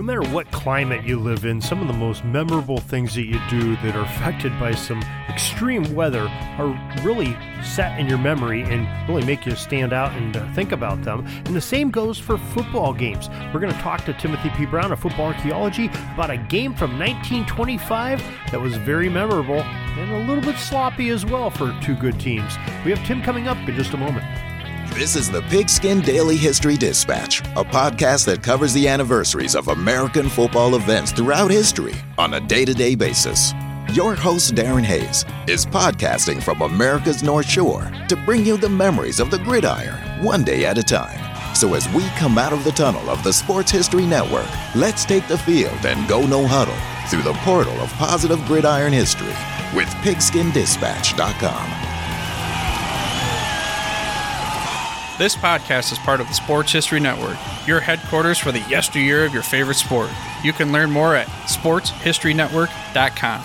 No matter what climate you live in, some of the most memorable things that you do that are affected by some extreme weather are really set in your memory and really make you stand out and uh, think about them. And the same goes for football games. We're going to talk to Timothy P. Brown of Football Archaeology about a game from 1925 that was very memorable and a little bit sloppy as well for two good teams. We have Tim coming up in just a moment. This is the Pigskin Daily History Dispatch, a podcast that covers the anniversaries of American football events throughout history on a day to day basis. Your host, Darren Hayes, is podcasting from America's North Shore to bring you the memories of the gridiron one day at a time. So, as we come out of the tunnel of the Sports History Network, let's take the field and go no huddle through the portal of positive gridiron history with pigskindispatch.com. This podcast is part of the Sports History Network, your headquarters for the yesteryear of your favorite sport. You can learn more at sportshistorynetwork.com.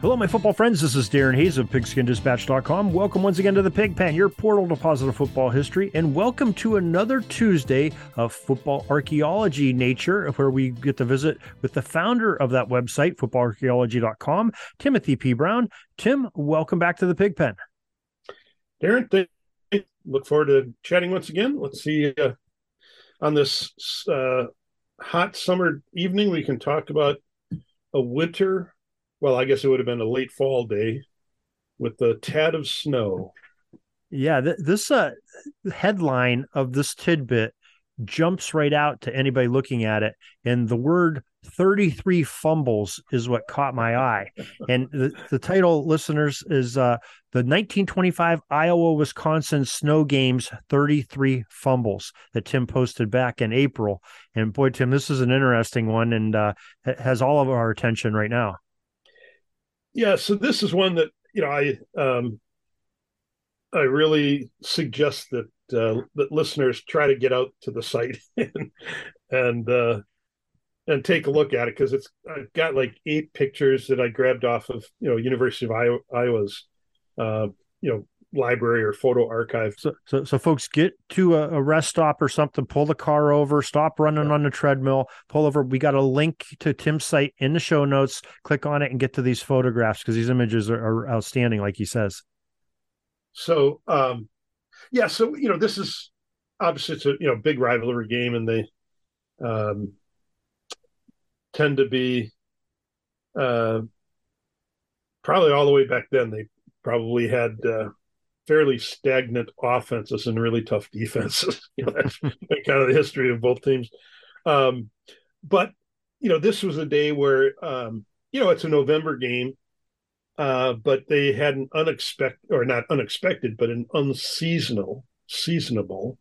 Hello, my football friends. This is Darren Hayes of PigskinDispatch.com. Welcome once again to the Pig Pen, your portal to positive football history, and welcome to another Tuesday of football archaeology nature, where we get to visit with the founder of that website, footballarchaeology.com, Timothy P. Brown. Tim, welcome back to the Pig Pen. Darren, thank look forward to chatting once again. Let's see uh, on this uh, hot summer evening. We can talk about a winter. Well, I guess it would have been a late fall day with the tad of snow. Yeah, th- this uh, headline of this tidbit jumps right out to anybody looking at it, and the word 33 fumbles is what caught my eye. And the, the title, listeners, is uh, the 1925 Iowa Wisconsin Snow Games 33 Fumbles that Tim posted back in April. And boy, Tim, this is an interesting one and uh, has all of our attention right now. Yeah. So this is one that, you know, I, um, I really suggest that uh, that listeners try to get out to the site and, and uh, and take a look at it because it's I've got like eight pictures that I grabbed off of you know University of Iowa, Iowa's uh, you know library or photo archive. So, so, so folks get to a, a, rest stop or something, pull the car over, stop running yeah. on the treadmill, pull over. We got a link to Tim's site in the show notes. Click on it and get to these photographs because these images are, are, outstanding, like he says. So, um, yeah, so you know, this is obviously it's a you know big rivalry game, and they um, tend to be uh, probably all the way back then. They probably had uh, fairly stagnant offenses and really tough defenses. you know, that's kind of the history of both teams. Um, but you know, this was a day where um, you know it's a November game, uh, but they had an unexpected, or not unexpected, but an unseasonal, seasonable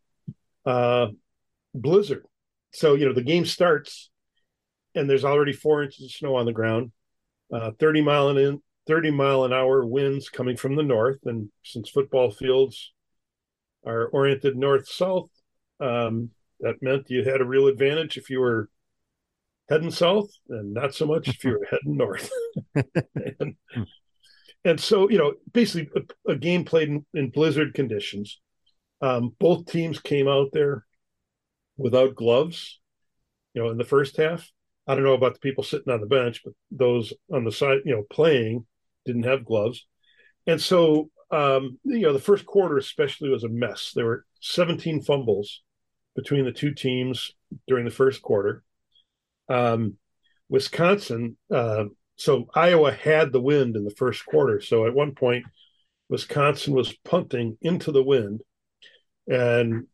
uh, blizzard. So you know, the game starts and there's already four inches of snow on the ground. Uh, 30 mile an 30 mile an hour winds coming from the north, and since football fields are oriented north south, um, that meant you had a real advantage if you were heading south, and not so much if you were heading north. and, and, so, you know, basically a, a game played in, in blizzard conditions. Um, both teams came out there without gloves, you know, in the first half. I don't know about the people sitting on the bench, but those on the side, you know, playing didn't have gloves. And so, um, you know, the first quarter especially was a mess. There were 17 fumbles between the two teams during the first quarter. Um, Wisconsin, uh, so Iowa had the wind in the first quarter. So at one point, Wisconsin was punting into the wind, and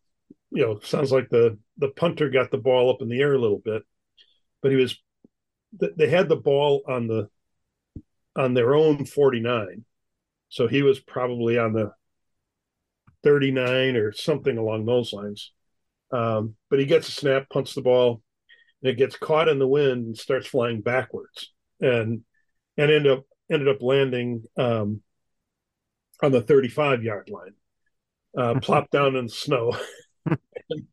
you know, sounds like the the punter got the ball up in the air a little bit, but he was they had the ball on the on their own 49 so he was probably on the 39 or something along those lines. Um, but he gets a snap punts the ball and it gets caught in the wind and starts flying backwards and and ended up ended up landing um, on the 35 yard line uh, plopped down in the snow and,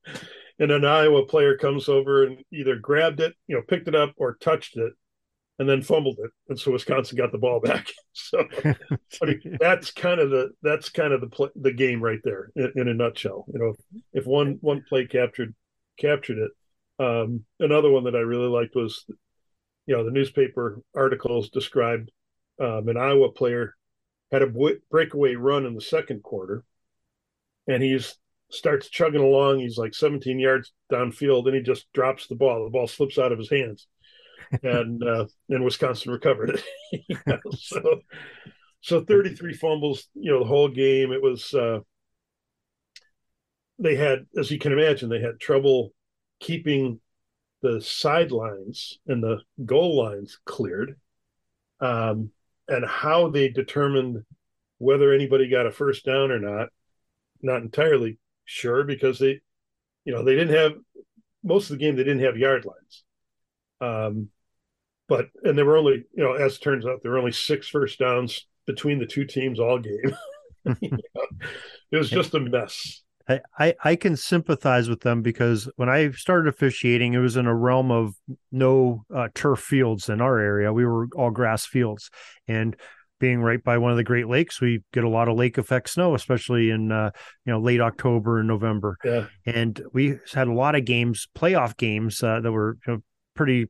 and an Iowa player comes over and either grabbed it, you know, picked it up or touched it, and then fumbled it, and so Wisconsin got the ball back. So that's kind of the that's kind of the play, the game right there in, in, a nutshell. You know, if one one play captured captured it. Um, another one that I really liked was, you know, the newspaper articles described um, an Iowa player had a breakaway run in the second quarter, and he's starts chugging along. He's like 17 yards downfield, and he just drops the ball. The ball slips out of his hands, and uh, and Wisconsin recovered it. you know, so so 33 fumbles. You know, the whole game. It was. Uh, they had, as you can imagine, they had trouble keeping the sidelines and the goal lines cleared. Um, and how they determined whether anybody got a first down or not, not entirely Sure, because they, you know, they didn't have most of the game. They didn't have yard lines. Um, but and there were only, you know, as turns out, there were only six first downs between the two teams all game. you know, it was just a mess. I, I, I can sympathize with them because when I started officiating, it was in a realm of no uh, turf fields in our area. We were all grass fields, and being right by one of the Great Lakes, we get a lot of lake effect snow, especially in uh, you know late October and November. Yeah, and we had a lot of games, playoff games uh, that were you know, pretty.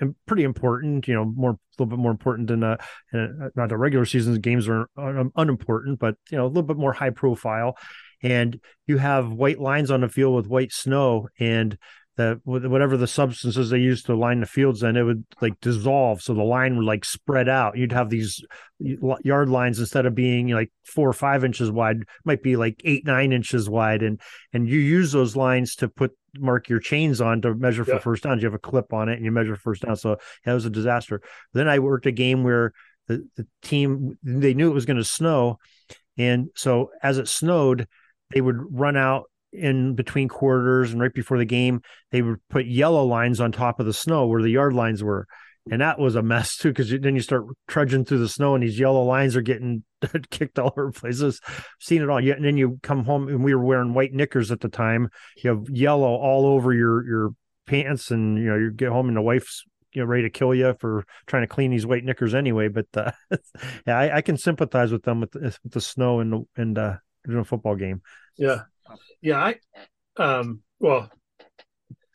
Uh, pretty important, you know, more a little bit more important than uh, uh not the regular season games are un- unimportant, but you know, a little bit more high profile. And you have white lines on the field with white snow, and that whatever the substances they used to line the fields and it would like dissolve. So the line would like spread out. You'd have these yard lines instead of being like four or five inches wide might be like eight nine inches wide. And and you use those lines to put mark your chains on to measure for yeah. first downs. You have a clip on it and you measure first down. So that was a disaster. Then i worked a game where the, the team they knew it was going to snow. And so as it snowed they would run out in between quarters and right before the game, they would put yellow lines on top of the snow where the yard lines were. And that was a mess too, because then you start trudging through the snow and these yellow lines are getting kicked all over places. Seen it all. And then you come home and we were wearing white knickers at the time. You have yellow all over your your pants, and you know you get home and the wife's you know ready to kill you for trying to clean these white knickers anyway. But uh, yeah, I, I, can sympathize with them with the, with the snow and and uh, a football game. Yeah, yeah, I um well,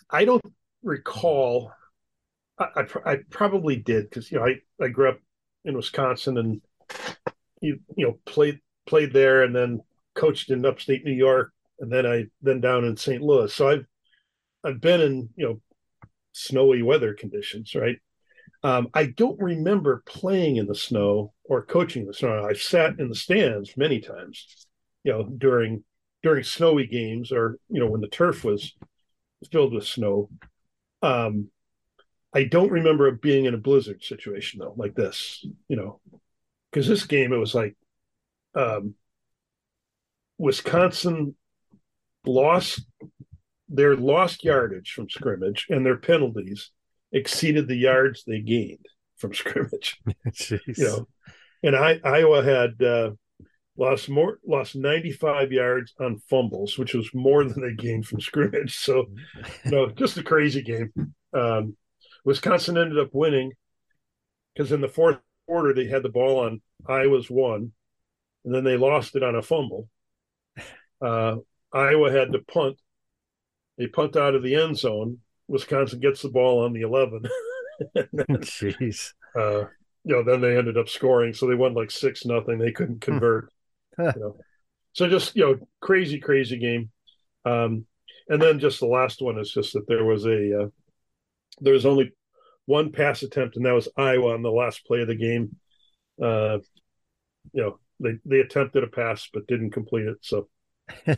I don't recall. I, I, I probably did because you know I, I grew up in Wisconsin and you you know played played there and then coached in upstate New York and then I then down in St. Louis. So I've I've been in you know snowy weather conditions, right? Um, I don't remember playing in the snow or coaching the snow. I've sat in the stands many times, you know, during during snowy games or you know when the turf was filled with snow. Um, I don't remember being in a blizzard situation though, like this, you know, because this game it was like um, Wisconsin lost their lost yardage from scrimmage and their penalties exceeded the yards they gained from scrimmage. you know, and I Iowa had uh, lost more lost 95 yards on fumbles which was more than they gained from scrimmage. So you know just a crazy game. Um, wisconsin ended up winning because in the fourth quarter they had the ball on iowa's one and then they lost it on a fumble. Uh, iowa had to punt. They punt out of the end zone. Wisconsin gets the ball on the 11 jeez. Uh, you know, then they ended up scoring, so they won like six nothing. They couldn't convert. you know? So just you know, crazy, crazy game. Um, and then just the last one is just that there was a uh, there was only one pass attempt, and that was Iowa on the last play of the game. Uh, you know, they they attempted a pass but didn't complete it. So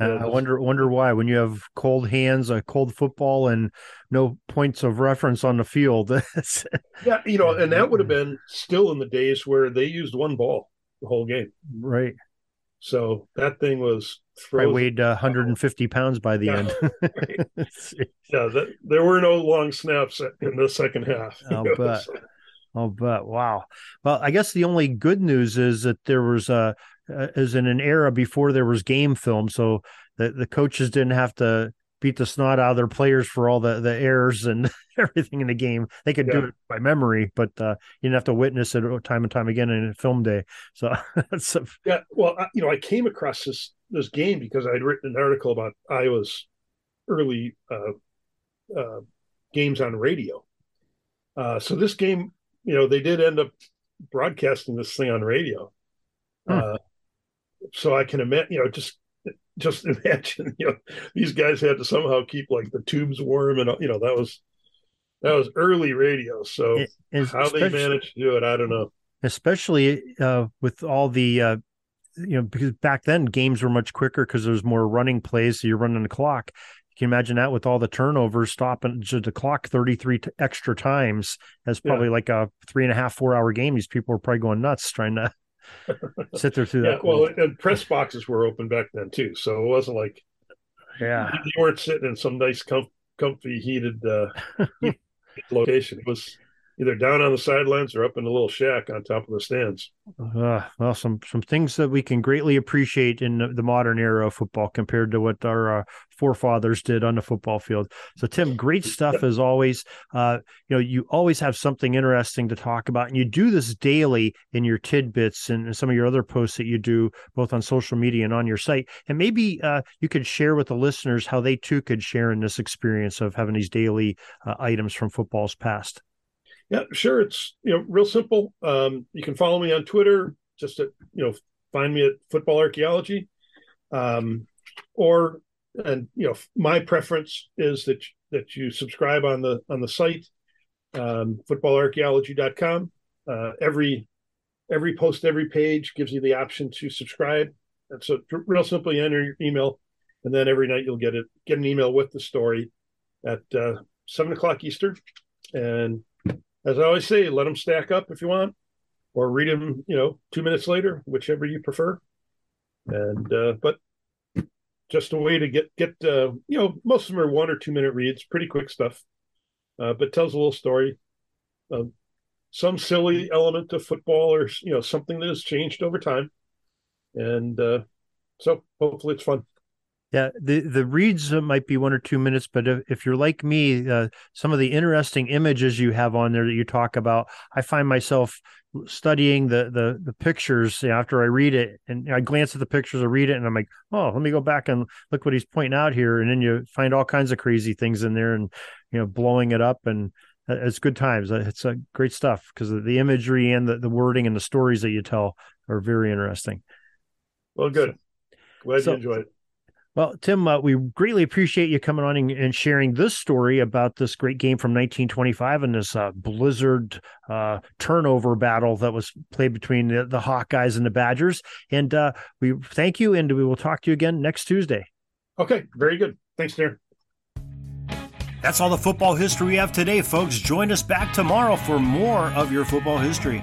Uh, I wonder wonder why when you have cold hands, a cold football, and no points of reference on the field. yeah, you know, and that would have been still in the days where they used one ball the whole game. Right. So that thing was I weighed uh, 150 pounds by the yeah. end. yeah, that, there were no long snaps in the second half. I'll bet. So. I'll bet. Wow. Well, I guess the only good news is that there was a uh, is in an era before there was game film, so the the coaches didn't have to beat the snot out of their players for all the the errors and everything in the game. They could yeah. do it by memory, but uh, you didn't have to witness it time and time again in a film day. So that's a... yeah. Well, I, you know, I came across this this game because I'd written an article about Iowa's early uh, uh, games on radio. Uh, so this game, you know, they did end up broadcasting this thing on radio. Hmm. Uh, so I can imagine, you know, just just imagine, you know, these guys had to somehow keep like the tubes warm, and you know that was that was early radio. So it, how they managed to do it, I don't know. Especially uh, with all the, uh, you know, because back then games were much quicker because there was more running plays, so you're running the clock. You can imagine that with all the turnovers, stopping the clock 33 t- extra times. That's probably yeah. like a three and a half, four hour game. These people were probably going nuts trying to sit there through yeah, that. Well, and press boxes were open back then too, so it wasn't like yeah you weren't sitting in some nice, com- comfy, heated uh, location. Was either down on the sidelines or up in a little shack on top of the stands. Uh, well, some some things that we can greatly appreciate in the, the modern era of football compared to what our uh, forefathers did on the football field. So, Tim, great stuff as always. Uh, you know, you always have something interesting to talk about, and you do this daily in your tidbits and some of your other posts that you do both on social media and on your site. And maybe uh, you could share with the listeners how they too could share in this experience of having these daily uh, items from football's past. Yeah, sure. It's you know real simple. Um, you can follow me on Twitter. Just at you know find me at Football Archaeology, um, or and you know my preference is that that you subscribe on the on the site um, footballarchaeology.com. Uh, every every post, every page gives you the option to subscribe. And so real simple, you enter your email, and then every night you'll get it get an email with the story at uh, seven o'clock Eastern, and as I always say, let them stack up if you want, or read them, you know, two minutes later, whichever you prefer. And uh, but just a way to get get uh, you know most of them are one or two minute reads, pretty quick stuff, uh, but tells a little story, um, some silly element of football or you know something that has changed over time, and uh, so hopefully it's fun. Yeah, the the reads might be one or two minutes, but if, if you're like me, uh, some of the interesting images you have on there that you talk about, I find myself studying the the the pictures after I read it, and I glance at the pictures, I read it, and I'm like, oh, let me go back and look what he's pointing out here, and then you find all kinds of crazy things in there, and you know, blowing it up, and uh, it's good times. Uh, it's great stuff because the imagery and the, the wording and the stories that you tell are very interesting. Well, good. Glad so, you enjoyed it. Well, Tim, uh, we greatly appreciate you coming on and, and, sharing this story about this great game from 1925 and this uh, blizzard uh, turnover battle that was played between the, the Hawkeyes and the Badgers. And uh, we thank you, and we will talk to you again next Tuesday. Okay, very good. Thanks, Darren. That's all the football history we have today, folks. Join us back tomorrow for more of your football history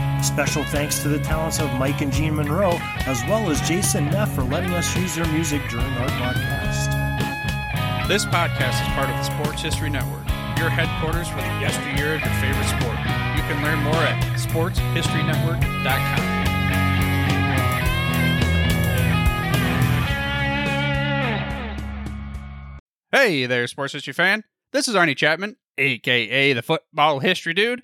Special thanks to the talents of Mike and Jean Monroe, as well as Jason Neff for letting us use their music during our podcast. This podcast is part of the Sports History Network, your headquarters for the yesteryear of your favorite sport. You can learn more at sportshistorynetwork.com. Hey there, sports history fan. This is Arnie Chapman, aka the Football History Dude